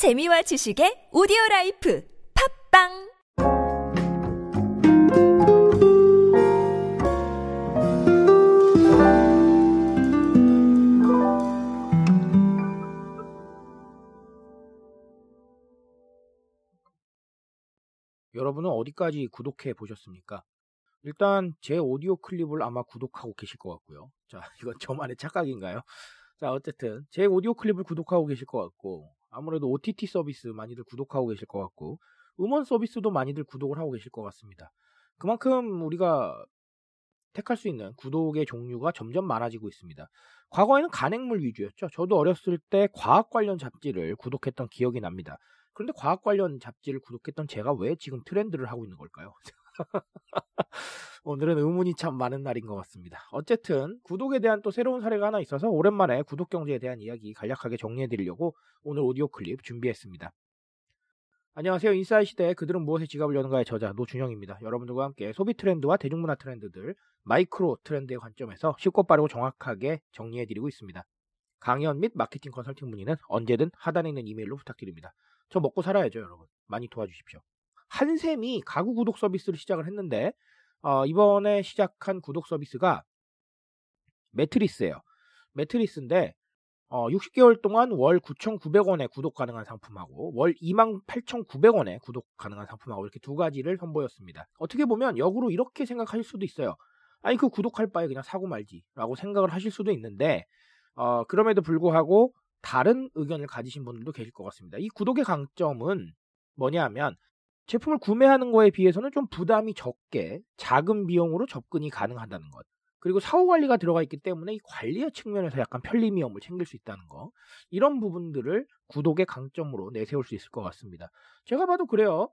재미와 지식의 오디오 life 팟빵 여러분은 어디까지 구독해 보셨습니까? 일단 제 오디오 클립을 아마 구독하고 계실 것 같고요. 자, 이건 저만의 착각인가요? 자, 어쨌든 제 오디오 클립을 구독하고 계실 것 같고 아무래도 OTT 서비스 많이들 구독하고 계실 것 같고 음원 서비스도 많이들 구독을 하고 계실 것 같습니다. 그만큼 우리가 택할 수 있는 구독의 종류가 점점 많아지고 있습니다. 과거에는 간행물 위주였죠. 저도 어렸을 때 과학 관련 잡지를 구독했던 기억이 납니다. 그런데 과학 관련 잡지를 구독했던 제가 왜 지금 트렌드를 하고 있는 걸까요? 오늘은 의문이 참 많은 날인 것 같습니다. 어쨌든 구독에 대한 또 새로운 사례가 하나 있어서 오랜만에 구독 경제에 대한 이야기 간략하게 정리해 드리려고 오늘 오디오 클립 준비했습니다. 안녕하세요. 인싸의 시대에 그들은 무엇에 지갑을 여는가의 저자 노준영입니다. 여러분들과 함께 소비 트렌드와 대중문화 트렌드들, 마이크로 트렌드의 관점에서 쉽고 빠르고 정확하게 정리해 드리고 있습니다. 강연 및 마케팅 컨설팅 문의는 언제든 하단에 있는 이메일로 부탁드립니다. 저 먹고 살아야죠, 여러분. 많이 도와주십시오. 한샘이 가구 구독 서비스를 시작을 했는데 어, 이번에 시작한 구독 서비스가 매트리스예요. 매트리스인데 어, 60개월 동안 월 9,900원에 구독 가능한 상품하고 월 28,900원에 구독 가능한 상품하고 이렇게 두 가지를 선보였습니다. 어떻게 보면 역으로 이렇게 생각하실 수도 있어요. 아니 그 구독할 바에 그냥 사고 말지라고 생각을 하실 수도 있는데 어, 그럼에도 불구하고 다른 의견을 가지신 분들도 계실 것 같습니다. 이 구독의 강점은 뭐냐면 제품을 구매하는 거에 비해서는 좀 부담이 적게 작은 비용으로 접근이 가능하다는 것. 그리고 사후 관리가 들어가 있기 때문에 이 관리의 측면에서 약간 편리미엄을 챙길 수 있다는 거. 이런 부분들을 구독의 강점으로 내세울 수 있을 것 같습니다. 제가 봐도 그래요.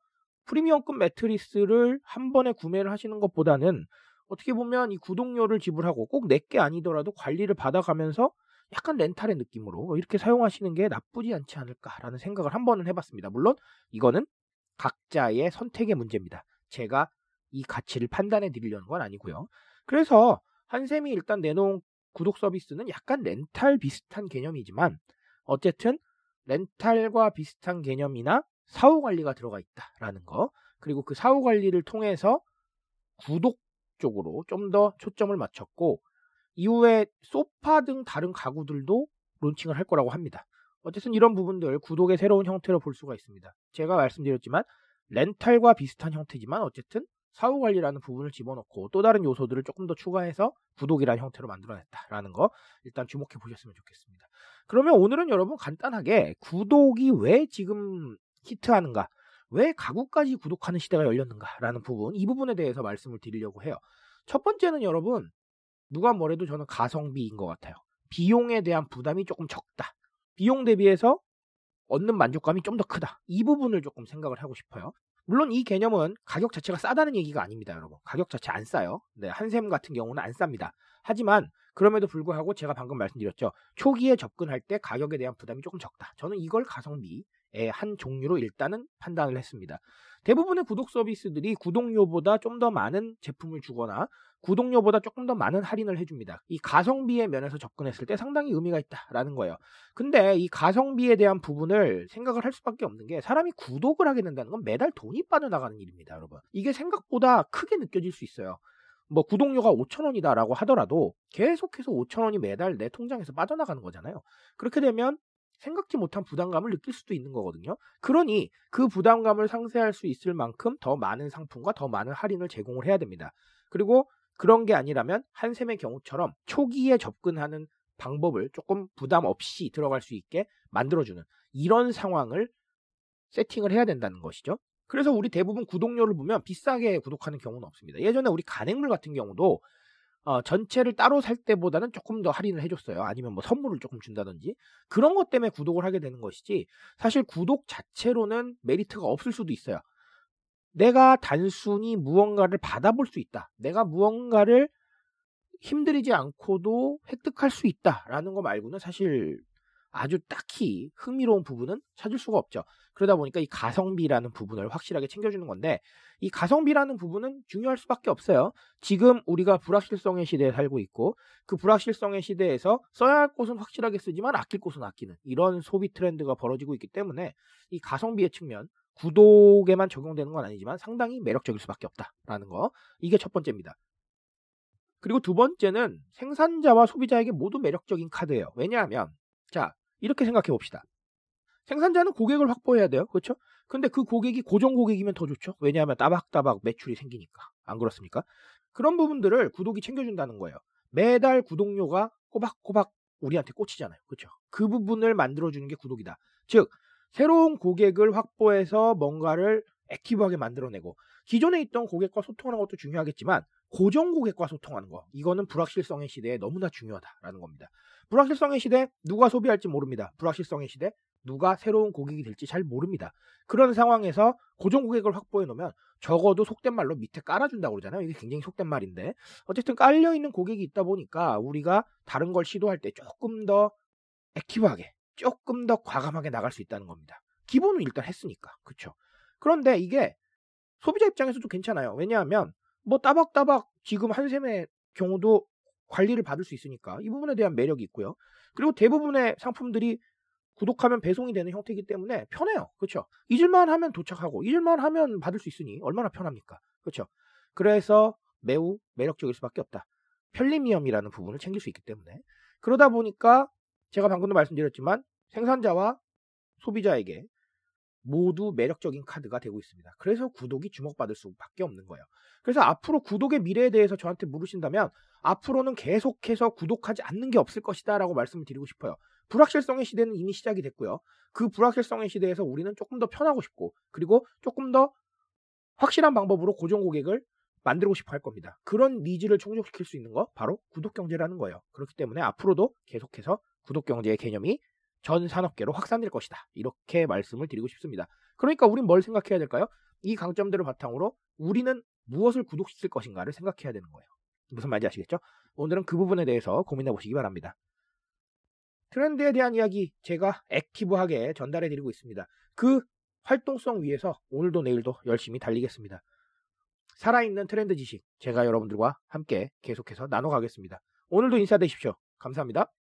프리미엄급 매트리스를 한 번에 구매를 하시는 것보다는 어떻게 보면 이 구독료를 지불하고 꼭 내게 아니더라도 관리를 받아가면서 약간 렌탈의 느낌으로 이렇게 사용하시는 게 나쁘지 않지 않을까라는 생각을 한 번은 해봤습니다. 물론 이거는 각자의 선택의 문제입니다. 제가 이 가치를 판단해 드리려는 건 아니고요. 그래서 한샘이 일단 내놓은 구독 서비스는 약간 렌탈 비슷한 개념이지만 어쨌든 렌탈과 비슷한 개념이나 사후 관리가 들어가 있다라는 거 그리고 그 사후 관리를 통해서 구독 쪽으로 좀 더 초점을 맞췄고 이후에 소파 등 다른 가구들도 론칭을 할 거라고 합니다. 어쨌든 이런 부분들 구독의 새로운 형태로 볼 수가 있습니다. 제가 말씀드렸지만 렌탈과 비슷한 형태지만 어쨌든 사후 관리라는 부분을 집어넣고 또 다른 요소들을 조금 더 추가해서 구독이라는 형태로 만들어냈다라는 거 일단 주목해 보셨으면 좋겠습니다. 그러면 오늘은 여러분 간단하게 구독이 왜 지금 히트하는가, 왜 가구까지 구독하는 시대가 열렸는가라는 부분 이 부분에 대해서 말씀을 드리려고 해요. 첫 번째는 여러분 누가 뭐래도 저는 가성비인 것 같아요. 비용에 대한 부담이 조금 적다. 비용 대비해서 얻는 만족감이 좀 더 크다. 이 부분을 조금 생각을 하고 싶어요. 물론 이 개념은 가격 자체가 싸다는 얘기가 아닙니다, 여러분. 가격 자체 안 싸요. 네, 한샘 같은 경우는 안 쌉니다. 하지만 그럼에도 불구하고 제가 방금 말씀드렸죠. 초기에 접근할 때 가격에 대한 부담이 조금 적다. 저는 이걸 가성비의 한 종류로 일단은 판단을 했습니다. 대부분의 구독 서비스들이 구독료보다 좀 더 많은 제품을 주거나 구독료보다 조금 더 많은 할인을 해줍니다. 이 가성비의 면에서 접근했을 때 상당히 의미가 있다라는 거예요. 근데 이 가성비에 대한 부분을 생각을 할 수밖에 없는 게 사람이 구독을 하게 된다는 건 매달 돈이 빠져나가는 일입니다, 여러분. 이게 생각보다 크게 느껴질 수 있어요. 뭐 구독료가 5천원이다라고 하더라도 계속해서 5천원이 매달 내 통장에서 빠져나가는 거잖아요. 그렇게 되면 생각지 못한 부담감을 느낄 수도 있는 거거든요. 그러니 그 부담감을 상쇄할 수 있을 만큼 더 많은 상품과 더 많은 할인을 제공을 해야 됩니다. 그리고 그런 게 아니라면 한샘의 경우처럼 초기에 접근하는 방법을 조금 부담 없이 들어갈 수 있게 만들어주는 이런 상황을 세팅을 해야 된다는 것이죠. 그래서 우리 대부분 구독료를 보면 비싸게 구독하는 경우는 없습니다. 예전에 우리 간행물 같은 경우도 어, 전체를 따로 살 때보다는 조금 더 할인을 해줬어요. 아니면 뭐 선물을 조금 준다든지 그런 것 때문에 구독을 하게 되는 것이지 사실 구독 자체로는 메리트가 없을 수도 있어요. 내가 단순히 무언가를 받아볼 수 있다. 내가 무언가를 힘들이지 않고도 획득할 수 있다라는 거 말고는 사실 아주 딱히 흥미로운 부분은 찾을 수가 없죠. 그러다 보니까 이 가성비라는 부분을 확실하게 챙겨주는 건데 이 가성비라는 부분은 중요할 수밖에 없어요. 지금 우리가 불확실성의 시대에 살고 있고 그 불확실성의 시대에서 써야 할 곳은 확실하게 쓰지만 아낄 곳은 아끼는 이런 소비 트렌드가 벌어지고 있기 때문에 이 가성비의 측면 구독에만 적용되는 건 아니지만 상당히 매력적일 수밖에 없다라는 거 이게 첫 번째입니다. 그리고 두 번째는 생산자와 소비자에게 모두 매력적인 카드예요. 왜냐하면 자 이렇게 생각해 봅시다. 생산자는 고객을 확보해야 돼요. 그렇죠? 근데 그 고객이 고정 고객이면 더 좋죠. 왜냐하면 따박따박 매출이 생기니까. 안 그렇습니까? 그런 부분들을 구독이 챙겨준다는 거예요. 매달 구독료가 꼬박꼬박 우리한테 꽂히잖아요. 그렇죠? 그 부분을 만들어주는 게 구독이다. 즉 새로운 고객을 확보해서 뭔가를 액티브하게 만들어내고 기존에 있던 고객과 소통하는 것도 중요하겠지만 고정 고객과 소통하는 거 이거는 불확실성의 시대에 너무나 중요하다라는 겁니다. 불확실성의 시대 누가 소비할지 모릅니다. 불확실성의 시대 누가 새로운 고객이 될지 잘 모릅니다. 그런 상황에서 고정 고객을 확보해 놓으면 적어도 속된 말로 밑에 깔아준다고 그러잖아요. 이게 굉장히 속된 말인데 어쨌든 깔려 있는 고객이 있다 보니까 우리가 다른 걸 시도할 때 조금 더 액티브하게 조금 더 과감하게 나갈 수 있다는 겁니다. 기본은 일단 했으니까 그렇죠. 그런데 이게 소비자 입장에서도 괜찮아요. 왜냐하면 뭐 따박따박 지금 한샘의 경우도 관리를 받을 수 있으니까 이 부분에 대한 매력이 있고요. 그리고 대부분의 상품들이 구독하면 배송이 되는 형태이기 때문에 편해요. 그렇죠? 잊을만 하면 도착하고 잊을만 하면 받을 수 있으니 얼마나 편합니까? 그렇죠? 그래서 매우 매력적일 수밖에 없다. 편리미엄이라는 부분을 챙길 수 있기 때문에 그러다 보니까 제가 방금도 말씀드렸지만 생산자와 소비자에게 모두 매력적인 카드가 되고 있습니다. 그래서 구독이 주목받을 수밖에 없는 거예요. 그래서 앞으로 구독의 미래에 대해서 저한테 물으신다면 앞으로는 계속해서 구독하지 않는 게 없을 것이다 라고 말씀을 드리고 싶어요. 불확실성의 시대는 이미 시작이 됐고요. 그 불확실성의 시대에서 우리는 조금 더 편하고 싶고 그리고 조금 더 확실한 방법으로 고정 고객을 만들고 싶어 할 겁니다. 그런 needs를 충족시킬 수 있는 거 바로 구독 경제라는 거예요. 그렇기 때문에 앞으로도 계속해서 구독 경제의 개념이 전 산업계로 확산될 것이다. 이렇게 말씀을 드리고 싶습니다. 그러니까 우린 뭘 생각해야 될까요? 이 강점들을 바탕으로 우리는 무엇을 구독시킬 것인가를 생각해야 되는 거예요. 무슨 말인지 아시겠죠? 오늘은 그 부분에 대해서 고민해 보시기 바랍니다. 트렌드에 대한 이야기 제가 active하게 전달해 드리고 있습니다. 그 활동성 위에서 오늘도 내일도 열심히 달리겠습니다. 살아있는 트렌드 지식 제가 여러분들과 함께 계속해서 나눠가겠습니다. 오늘도 인사되십시오. 감사합니다.